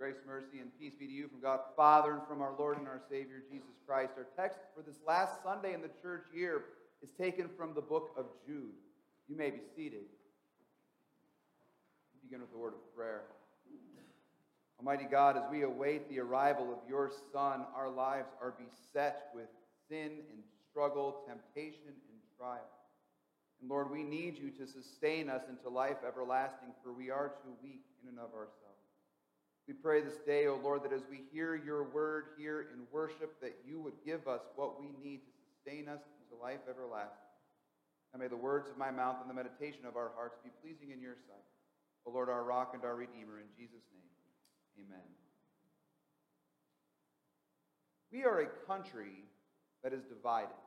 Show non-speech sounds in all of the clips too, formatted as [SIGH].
Grace, mercy, and peace be to you from God Father and from our Lord and our Savior Jesus Christ. Our text for this last Sunday in the church year is taken from the book of Jude. You may be seated. We Begin with a word of prayer. Almighty God, as we await the arrival of your Son, our lives are beset with sin and struggle, temptation and trial. And Lord, we need you to sustain us into life everlasting, for we are too weak in and of ourselves. We pray this day, O Lord, that as we hear your word here in worship, that you would give us what we need to sustain us into life everlasting. And may the words of my mouth and the meditation of our hearts be pleasing in your sight. O Lord, our rock and our redeemer, in Jesus' name, amen. We are a country that is divided.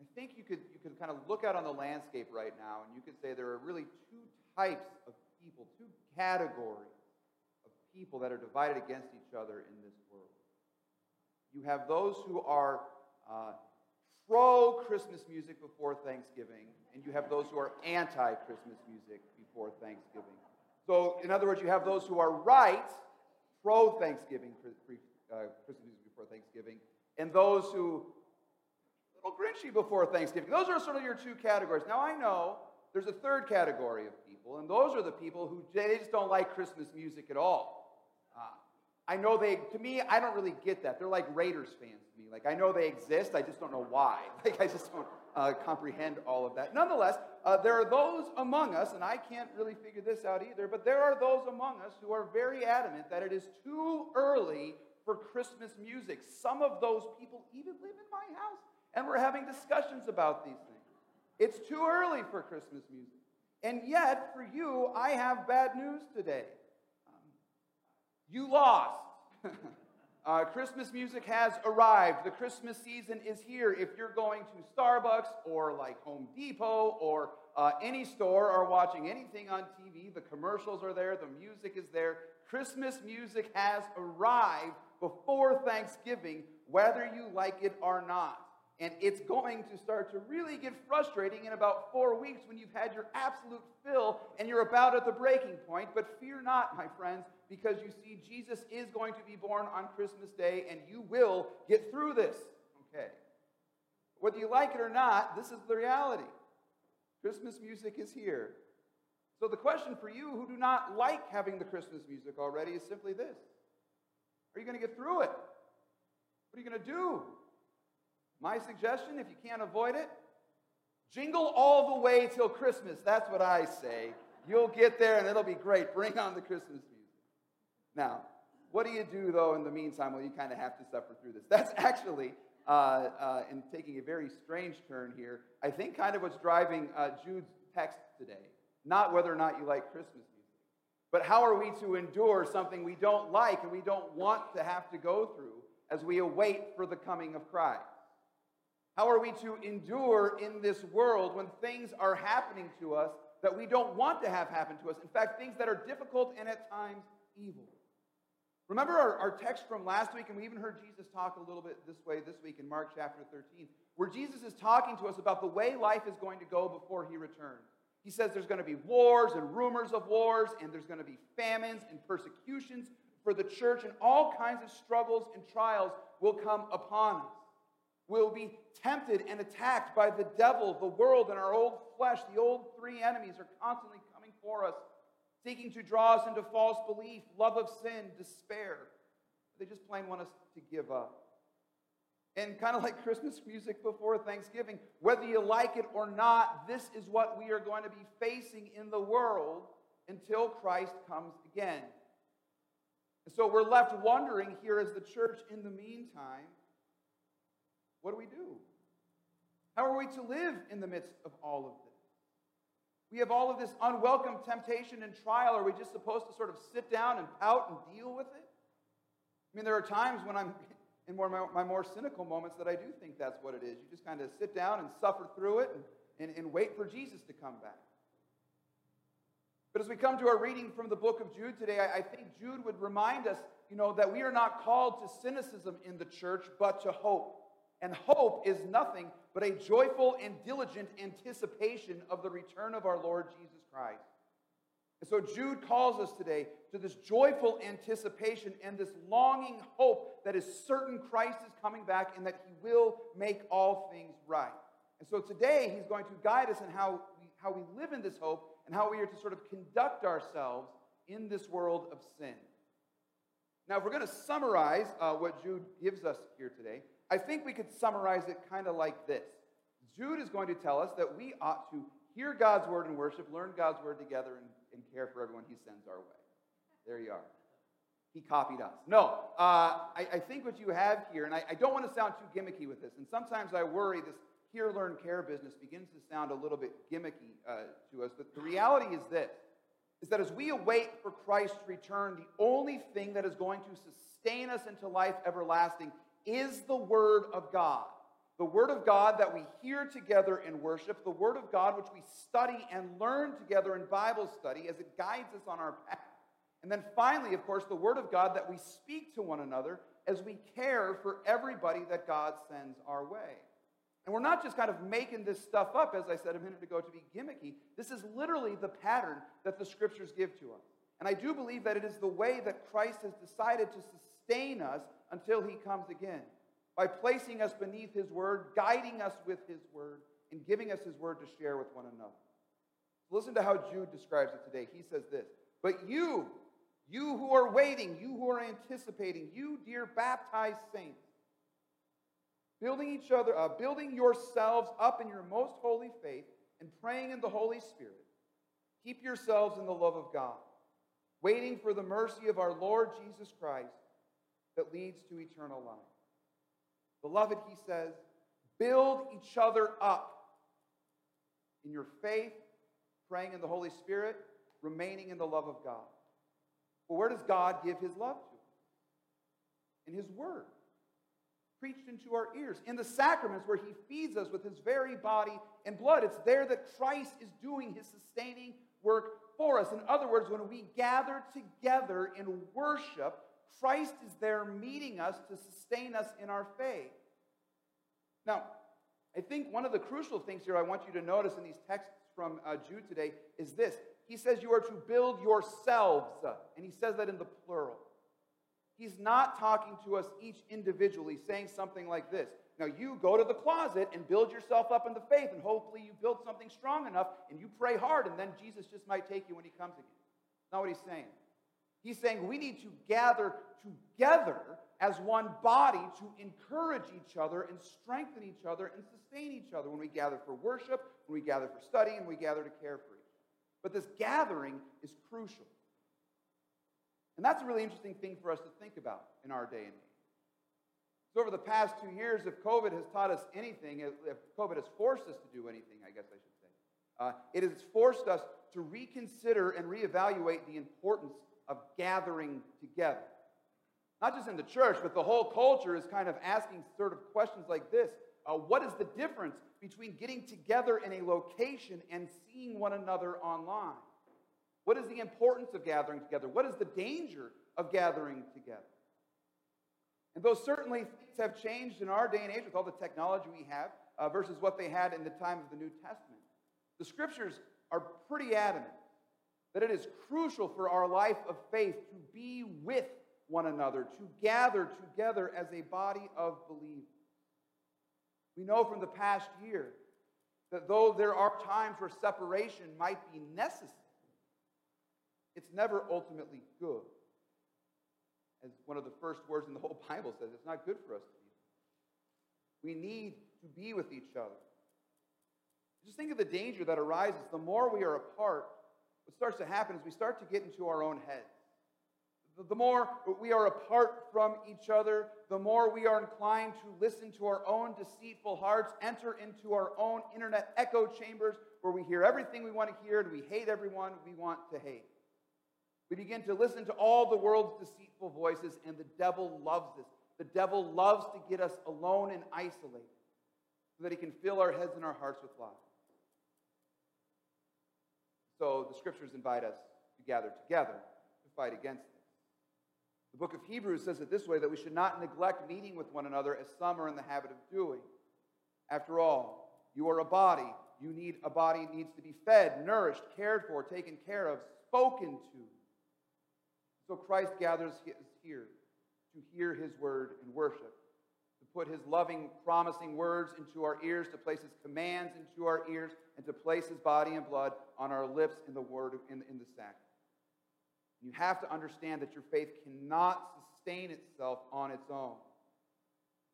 I think you could, you could kind of look out on the landscape right now and you could say there are really two types of people, two categories people that are divided against each other in this world. You have those who are uh, pro Christmas music before Thanksgiving, and you have those who are anti Christmas music before Thanksgiving. So, in other words, you have those who are right, pro Thanksgiving, uh, Christmas music before Thanksgiving, and those who little grinchy before Thanksgiving. Those are sort of your two categories. Now, I know there's a third category of people, and those are the people who they just don't like Christmas music at all. I know they, to me, I don't really get that. They're like Raiders fans to me. Like, I know they exist, I just don't know why. [LAUGHS] Like, I just don't uh, comprehend all of that. Nonetheless, uh, there are those among us, and I can't really figure this out either, but there are those among us who are very adamant that it is too early for Christmas music. Some of those people even live in my house, and we're having discussions about these things. It's too early for Christmas music. And yet, for you, I have bad news today. You lost. [LAUGHS] uh, Christmas music has arrived. The Christmas season is here. If you're going to Starbucks or like Home Depot or uh, any store or watching anything on TV, the commercials are there, the music is there. Christmas music has arrived before Thanksgiving, whether you like it or not. And it's going to start to really get frustrating in about four weeks when you've had your absolute fill and you're about at the breaking point. But fear not, my friends, because you see, Jesus is going to be born on Christmas Day and you will get through this. Okay. Whether you like it or not, this is the reality. Christmas music is here. So the question for you who do not like having the Christmas music already is simply this Are you going to get through it? What are you going to do? My suggestion, if you can't avoid it, jingle all the way till Christmas. That's what I say. You'll get there and it'll be great. Bring on the Christmas music. Now, what do you do though in the meantime? Well, you kind of have to suffer through this. That's actually, uh, uh, in taking a very strange turn here, I think kind of what's driving uh, Jude's text today. Not whether or not you like Christmas music, but how are we to endure something we don't like and we don't want to have to go through as we await for the coming of Christ? How are we to endure in this world when things are happening to us that we don't want to have happen to us? In fact, things that are difficult and at times evil. Remember our, our text from last week, and we even heard Jesus talk a little bit this way this week in Mark chapter 13, where Jesus is talking to us about the way life is going to go before he returns. He says there's going to be wars and rumors of wars, and there's going to be famines and persecutions for the church, and all kinds of struggles and trials will come upon us will be tempted and attacked by the devil, the world, and our old flesh. The old three enemies are constantly coming for us, seeking to draw us into false belief, love of sin, despair. They just plain want us to give up. And kind of like Christmas music before Thanksgiving, whether you like it or not, this is what we are going to be facing in the world until Christ comes again. And so we're left wondering here as the church in the meantime what do we do? How are we to live in the midst of all of this? We have all of this unwelcome temptation and trial. Are we just supposed to sort of sit down and pout and deal with it? I mean, there are times when I'm [LAUGHS] in more, my, my more cynical moments that I do think that's what it is. You just kind of sit down and suffer through it and, and, and wait for Jesus to come back. But as we come to our reading from the book of Jude today, I, I think Jude would remind us, you know, that we are not called to cynicism in the church, but to hope. And hope is nothing but a joyful and diligent anticipation of the return of our Lord Jesus Christ. And so Jude calls us today to this joyful anticipation and this longing hope that is certain Christ is coming back and that he will make all things right. And so today he's going to guide us in how we, how we live in this hope and how we are to sort of conduct ourselves in this world of sin. Now, if we're going to summarize uh, what Jude gives us here today, I think we could summarize it kind of like this Jude is going to tell us that we ought to hear God's word and worship, learn God's word together, and, and care for everyone he sends our way. There you are. He copied us. No, uh, I, I, think what you have here, and I, I don't want to sound too gimmicky with this, and sometimes I worry this hear, learn, care business begins to sound a little bit gimmicky uh, to us, but the reality is this is that as we await for Christ's return, the only thing that is going to sustain us into life everlasting is the Word of God. The Word of God that we hear together in worship, the Word of God which we study and learn together in Bible study as it guides us on our path. And then finally, of course, the Word of God that we speak to one another as we care for everybody that God sends our way. And we're not just kind of making this stuff up, as I said a minute ago, to be gimmicky. This is literally the pattern that the scriptures give to us. And I do believe that it is the way that Christ has decided to sustain us until he comes again by placing us beneath his word, guiding us with his word, and giving us his word to share with one another. Listen to how Jude describes it today. He says this But you, you who are waiting, you who are anticipating, you, dear baptized saints, building each other up, building yourselves up in your most holy faith, and praying in the Holy Spirit. Keep yourselves in the love of God, waiting for the mercy of our Lord Jesus Christ that leads to eternal life. Beloved, he says, build each other up in your faith, praying in the Holy Spirit, remaining in the love of God. Well, where does God give his love to? In his word preached into our ears. In the sacraments, where he feeds us with his very body and blood, it's there that Christ is doing his sustaining work for us. In other words, when we gather together in worship, Christ is there meeting us to sustain us in our faith. Now, I think one of the crucial things here I want you to notice in these texts from uh, Jude today is this. He says you are to build yourselves, and he says that in the plural. He's not talking to us each individually, saying something like this. Now, you go to the closet and build yourself up in the faith, and hopefully you build something strong enough and you pray hard, and then Jesus just might take you when he comes again. That's not what he's saying. He's saying we need to gather together as one body to encourage each other and strengthen each other and sustain each other when we gather for worship, when we gather for study, and we gather to care for each other. But this gathering is crucial. And that's a really interesting thing for us to think about in our day and age. So, over the past two years, if COVID has taught us anything, if COVID has forced us to do anything, I guess I should say, uh, it has forced us to reconsider and reevaluate the importance of gathering together. Not just in the church, but the whole culture is kind of asking sort of questions like this uh, What is the difference between getting together in a location and seeing one another online? What is the importance of gathering together? What is the danger of gathering together? And though certainly things have changed in our day and age with all the technology we have uh, versus what they had in the time of the New Testament, the scriptures are pretty adamant that it is crucial for our life of faith to be with one another, to gather together as a body of believers. We know from the past year that though there are times where separation might be necessary, it's never ultimately good. As one of the first words in the whole Bible says, it's not good for us to be. We need to be with each other. Just think of the danger that arises. The more we are apart, what starts to happen is we start to get into our own heads. The more we are apart from each other, the more we are inclined to listen to our own deceitful hearts, enter into our own internet echo chambers where we hear everything we want to hear and we hate everyone we want to hate. We begin to listen to all the world's deceitful voices, and the devil loves this. The devil loves to get us alone and isolated so that he can fill our heads and our hearts with lies. So the scriptures invite us to gather together to fight against this. The book of Hebrews says it this way that we should not neglect meeting with one another as some are in the habit of doing. After all, you are a body. You need a body needs to be fed, nourished, cared for, taken care of spoken to. So Christ gathers us here to hear his word and worship, to put his loving, promising words into our ears, to place his commands into our ears, and to place his body and blood on our lips in the word in, in the sacrament. You have to understand that your faith cannot sustain itself on its own.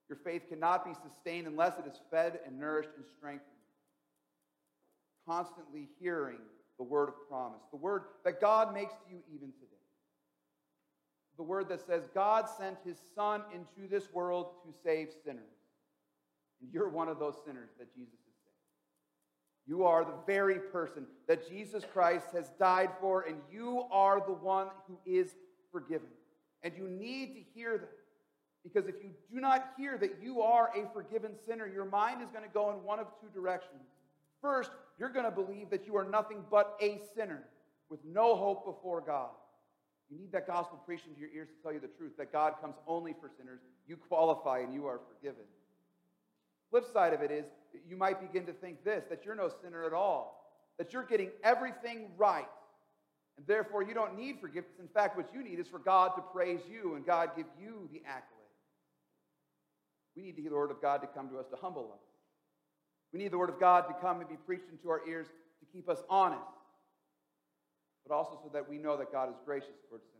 Your faith cannot be sustained unless it is fed and nourished and strengthened. Constantly hearing the word of promise, the word that God makes to you even today. The word that says, God sent his son into this world to save sinners. And you're one of those sinners that Jesus. You are the very person that Jesus Christ has died for, and you are the one who is forgiven. And you need to hear that. Because if you do not hear that you are a forgiven sinner, your mind is going to go in one of two directions. First, you're going to believe that you are nothing but a sinner with no hope before God. You need that gospel preached into your ears to tell you the truth that God comes only for sinners. You qualify and you are forgiven. Flip side of it is you might begin to think this that you're no sinner at all, that you're getting everything right, and therefore you don't need forgiveness. In fact, what you need is for God to praise you and God give you the accolade. We need the Word of God to come to us to humble us. We need the Word of God to come and be preached into our ears to keep us honest, but also so that we know that God is gracious towards sinners.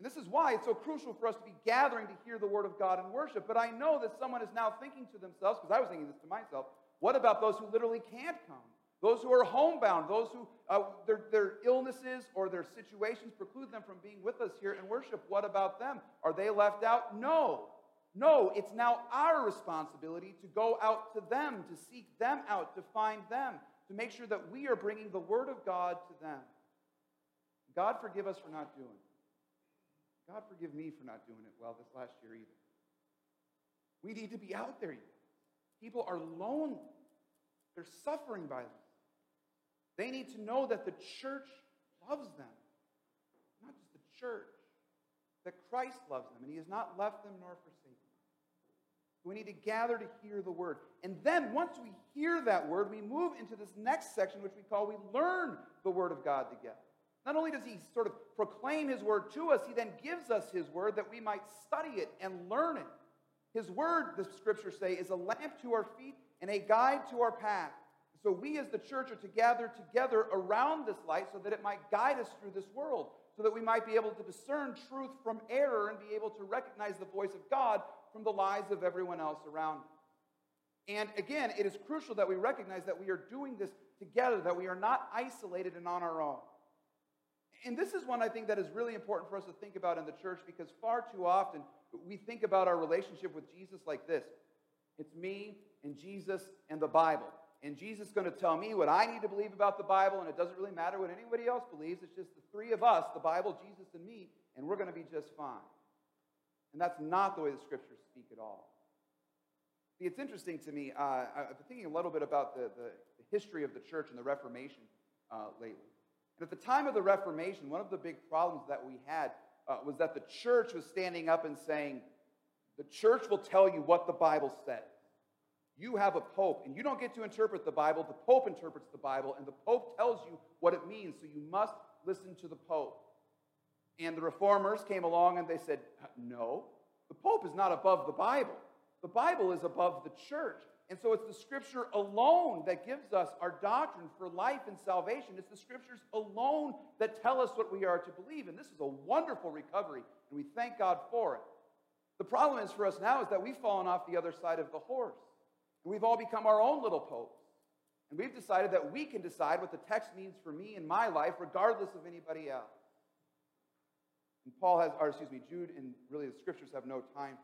And this is why it's so crucial for us to be gathering to hear the Word of God and worship. But I know that someone is now thinking to themselves, because I was thinking this to myself, what about those who literally can't come? Those who are homebound, those who uh, their, their illnesses or their situations preclude them from being with us here in worship. What about them? Are they left out? No. No, it's now our responsibility to go out to them, to seek them out, to find them, to make sure that we are bringing the Word of God to them. God forgive us for not doing it. God forgive me for not doing it well this last year either. We need to be out there. People are lonely. They're suffering by this. They need to know that the church loves them. Not just the church, that Christ loves them, and He has not left them nor forsaken them. We need to gather to hear the word. And then once we hear that word, we move into this next section, which we call we learn the word of God together. Not only does he sort of proclaim his word to us, he then gives us his word that we might study it and learn it. His word, the scriptures say, is a lamp to our feet and a guide to our path. So we as the church are to gather together around this light so that it might guide us through this world, so that we might be able to discern truth from error and be able to recognize the voice of God from the lies of everyone else around us. And again, it is crucial that we recognize that we are doing this together, that we are not isolated and on our own. And this is one I think that is really important for us to think about in the church because far too often we think about our relationship with Jesus like this it's me and Jesus and the Bible. And Jesus is going to tell me what I need to believe about the Bible, and it doesn't really matter what anybody else believes. It's just the three of us, the Bible, Jesus, and me, and we're going to be just fine. And that's not the way the scriptures speak at all. See, it's interesting to me. Uh, I've been thinking a little bit about the, the, the history of the church and the Reformation uh, lately. And at the time of the Reformation, one of the big problems that we had uh, was that the church was standing up and saying, the church will tell you what the Bible says. You have a pope, and you don't get to interpret the Bible. The pope interprets the Bible, and the pope tells you what it means, so you must listen to the pope. And the reformers came along and they said, No, the pope is not above the Bible. The Bible is above the church. And so it's the scripture alone that gives us our doctrine for life and salvation. It's the scriptures alone that tell us what we are to believe. And this is a wonderful recovery, and we thank God for it. The problem is for us now is that we've fallen off the other side of the horse. And we've all become our own little popes. And we've decided that we can decide what the text means for me in my life, regardless of anybody else. And Paul has, or excuse me, Jude and really the scriptures have no time.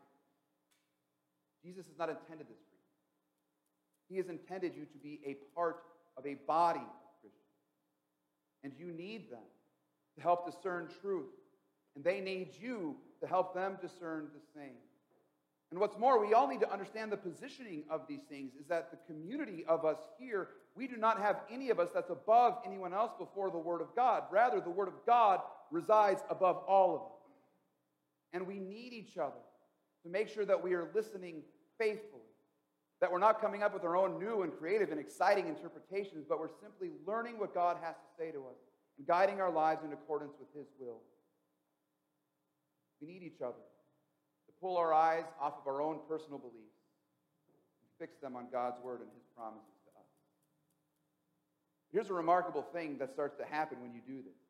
Jesus has not intended this for. He has intended you to be a part of a body of Christians. And you need them to help discern truth. And they need you to help them discern the same. And what's more, we all need to understand the positioning of these things is that the community of us here, we do not have any of us that's above anyone else before the Word of God. Rather, the Word of God resides above all of us. And we need each other to make sure that we are listening faithfully, That we're not coming up with our own new and creative and exciting interpretations, but we're simply learning what God has to say to us and guiding our lives in accordance with His will. We need each other to pull our eyes off of our own personal beliefs and fix them on God's word and His promises to us. Here's a remarkable thing that starts to happen when you do this.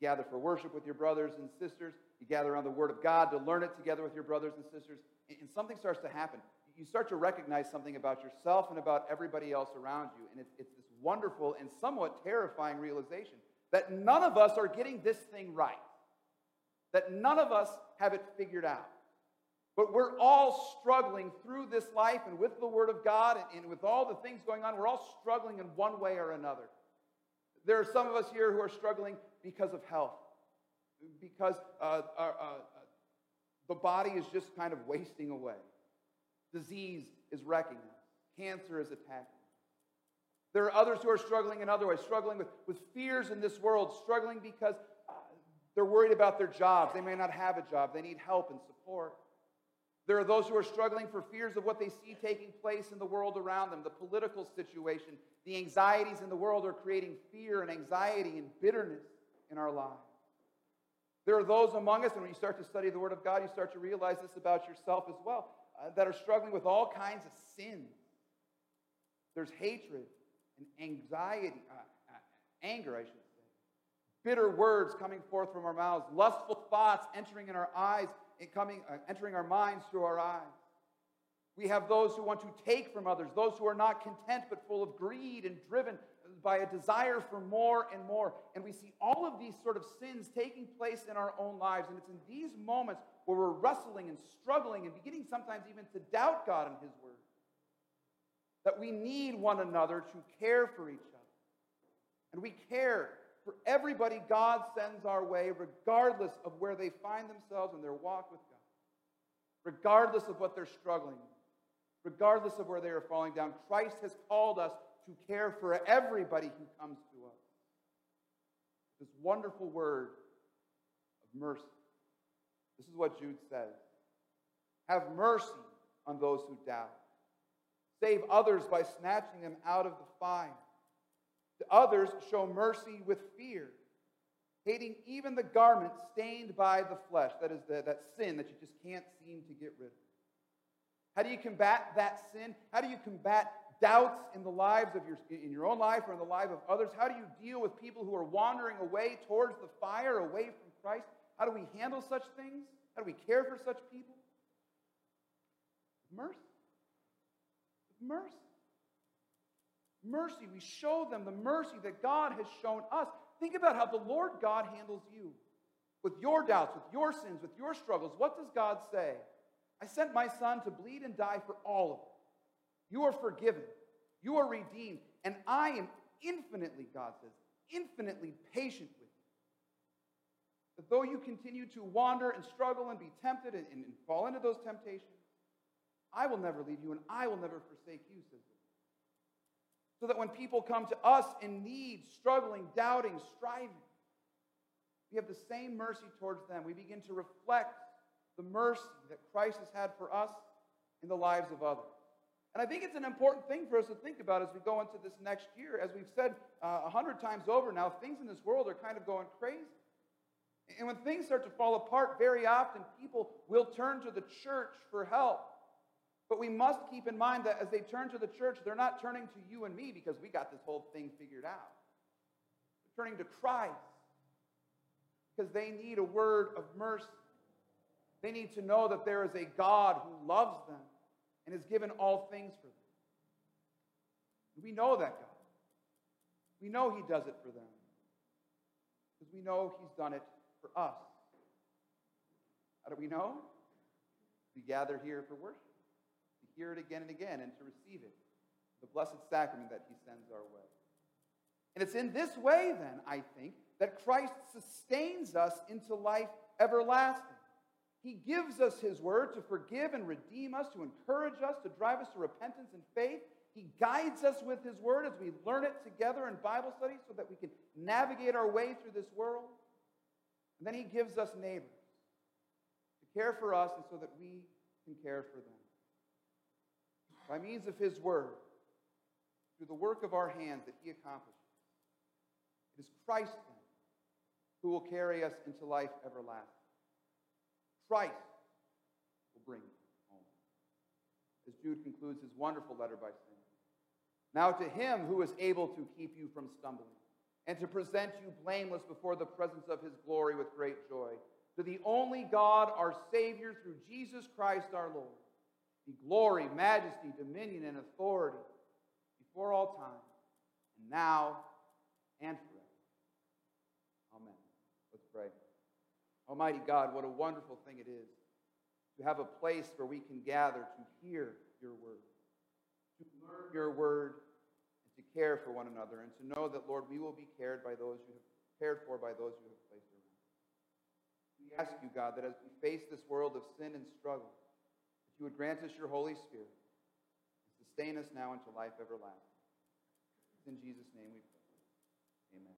You gather for worship with your brothers and sisters. You gather around the Word of God to learn it together with your brothers and sisters. And something starts to happen. You start to recognize something about yourself and about everybody else around you. And it's, it's this wonderful and somewhat terrifying realization that none of us are getting this thing right, that none of us have it figured out. But we're all struggling through this life and with the Word of God and, and with all the things going on, we're all struggling in one way or another. There are some of us here who are struggling because of health, because uh, uh, uh, the body is just kind of wasting away. Disease is wrecking us, cancer is attacking. There are others who are struggling in other ways, struggling with, with fears in this world, struggling because uh, they're worried about their jobs. They may not have a job, they need help and support. There are those who are struggling for fears of what they see taking place in the world around them, the political situation. The anxieties in the world are creating fear and anxiety and bitterness in our lives. There are those among us, and when you start to study the Word of God, you start to realize this about yourself as well, that are struggling with all kinds of sin. There's hatred and anxiety, uh, uh, anger, I should say, bitter words coming forth from our mouths, lustful thoughts entering in our eyes and coming, uh, entering our minds through our eyes. We have those who want to take from others, those who are not content but full of greed and driven by a desire for more and more. And we see all of these sort of sins taking place in our own lives. And it's in these moments where we're wrestling and struggling and beginning sometimes even to doubt God and His Word that we need one another to care for each other. And we care for everybody God sends our way, regardless of where they find themselves in their walk with God, regardless of what they're struggling with, regardless of where they are falling down. Christ has called us to care for everybody who comes to us. This wonderful word of mercy. This is what Jude says Have mercy on those who doubt. Save others by snatching them out of the fire. To others, show mercy with fear, hating even the garment stained by the flesh. That is the, that sin that you just can't seem to get rid of. How do you combat that sin? How do you combat doubts in the lives of your in your own life or in the life of others? How do you deal with people who are wandering away towards the fire, away from Christ? How do we handle such things? How do we care for such people? Mercy. Mercy. Mercy. We show them the mercy that God has shown us. Think about how the Lord God handles you with your doubts, with your sins, with your struggles. What does God say? I sent my son to bleed and die for all of it. You are forgiven. You are redeemed. And I am infinitely, God says, infinitely patient with you. That though you continue to wander and struggle and be tempted and, and, and fall into those temptations, I will never leave you and I will never forsake you, says the Lord. so that when people come to us in need, struggling, doubting, striving, we have the same mercy towards them. We begin to reflect the mercy that Christ has had for us in the lives of others. And I think it's an important thing for us to think about as we go into this next year. As we've said uh, a uh, hundred times over now, things in this world are kind of going crazy. And when things start to fall apart, very often people will turn to the church for help. But we must keep in mind that as they turn to the church, they're not turning to you and me because we got this whole thing figured out. They're turning to Christ because they need a word of mercy. They need to know that there is a God who loves them and has given all things for them. We know that God. We know He does it for them because we know He's done it for us. How do we know? We gather here for worship to hear it again and again and to receive it, the blessed sacrament that he sends our way. And it's in this way, then, I think, that Christ sustains us into life everlasting. He gives us his word to forgive and redeem us, to encourage us, to drive us to repentance and faith. He guides us with his word as we learn it together in Bible study so that we can navigate our way through this world. And then he gives us neighbors to care for us and so that we can care for them. by means of his word, through the work of our hands that he accomplishes. It is Christ then who will carry us into life everlasting. Christ will bring you home. As Jude concludes his wonderful letter by saying, Now to him who is able to keep you from stumbling and to present you blameless before the presence of his glory with great joy, to the only God, our Savior, through Jesus Christ our Lord, be glory, majesty, dominion, and authority before all time, and now and forever. Amen. Let's pray. Almighty God, what a wonderful thing it is to have a place where we can gather to hear your word, to learn your word, and to care for one another, and to know that, Lord, we will be cared by those you have cared for by those you have placed around. We ask you, God, that as we face this world of sin and struggle, that you would grant us your Holy Spirit and sustain us now into life everlasting. In Jesus' name we pray.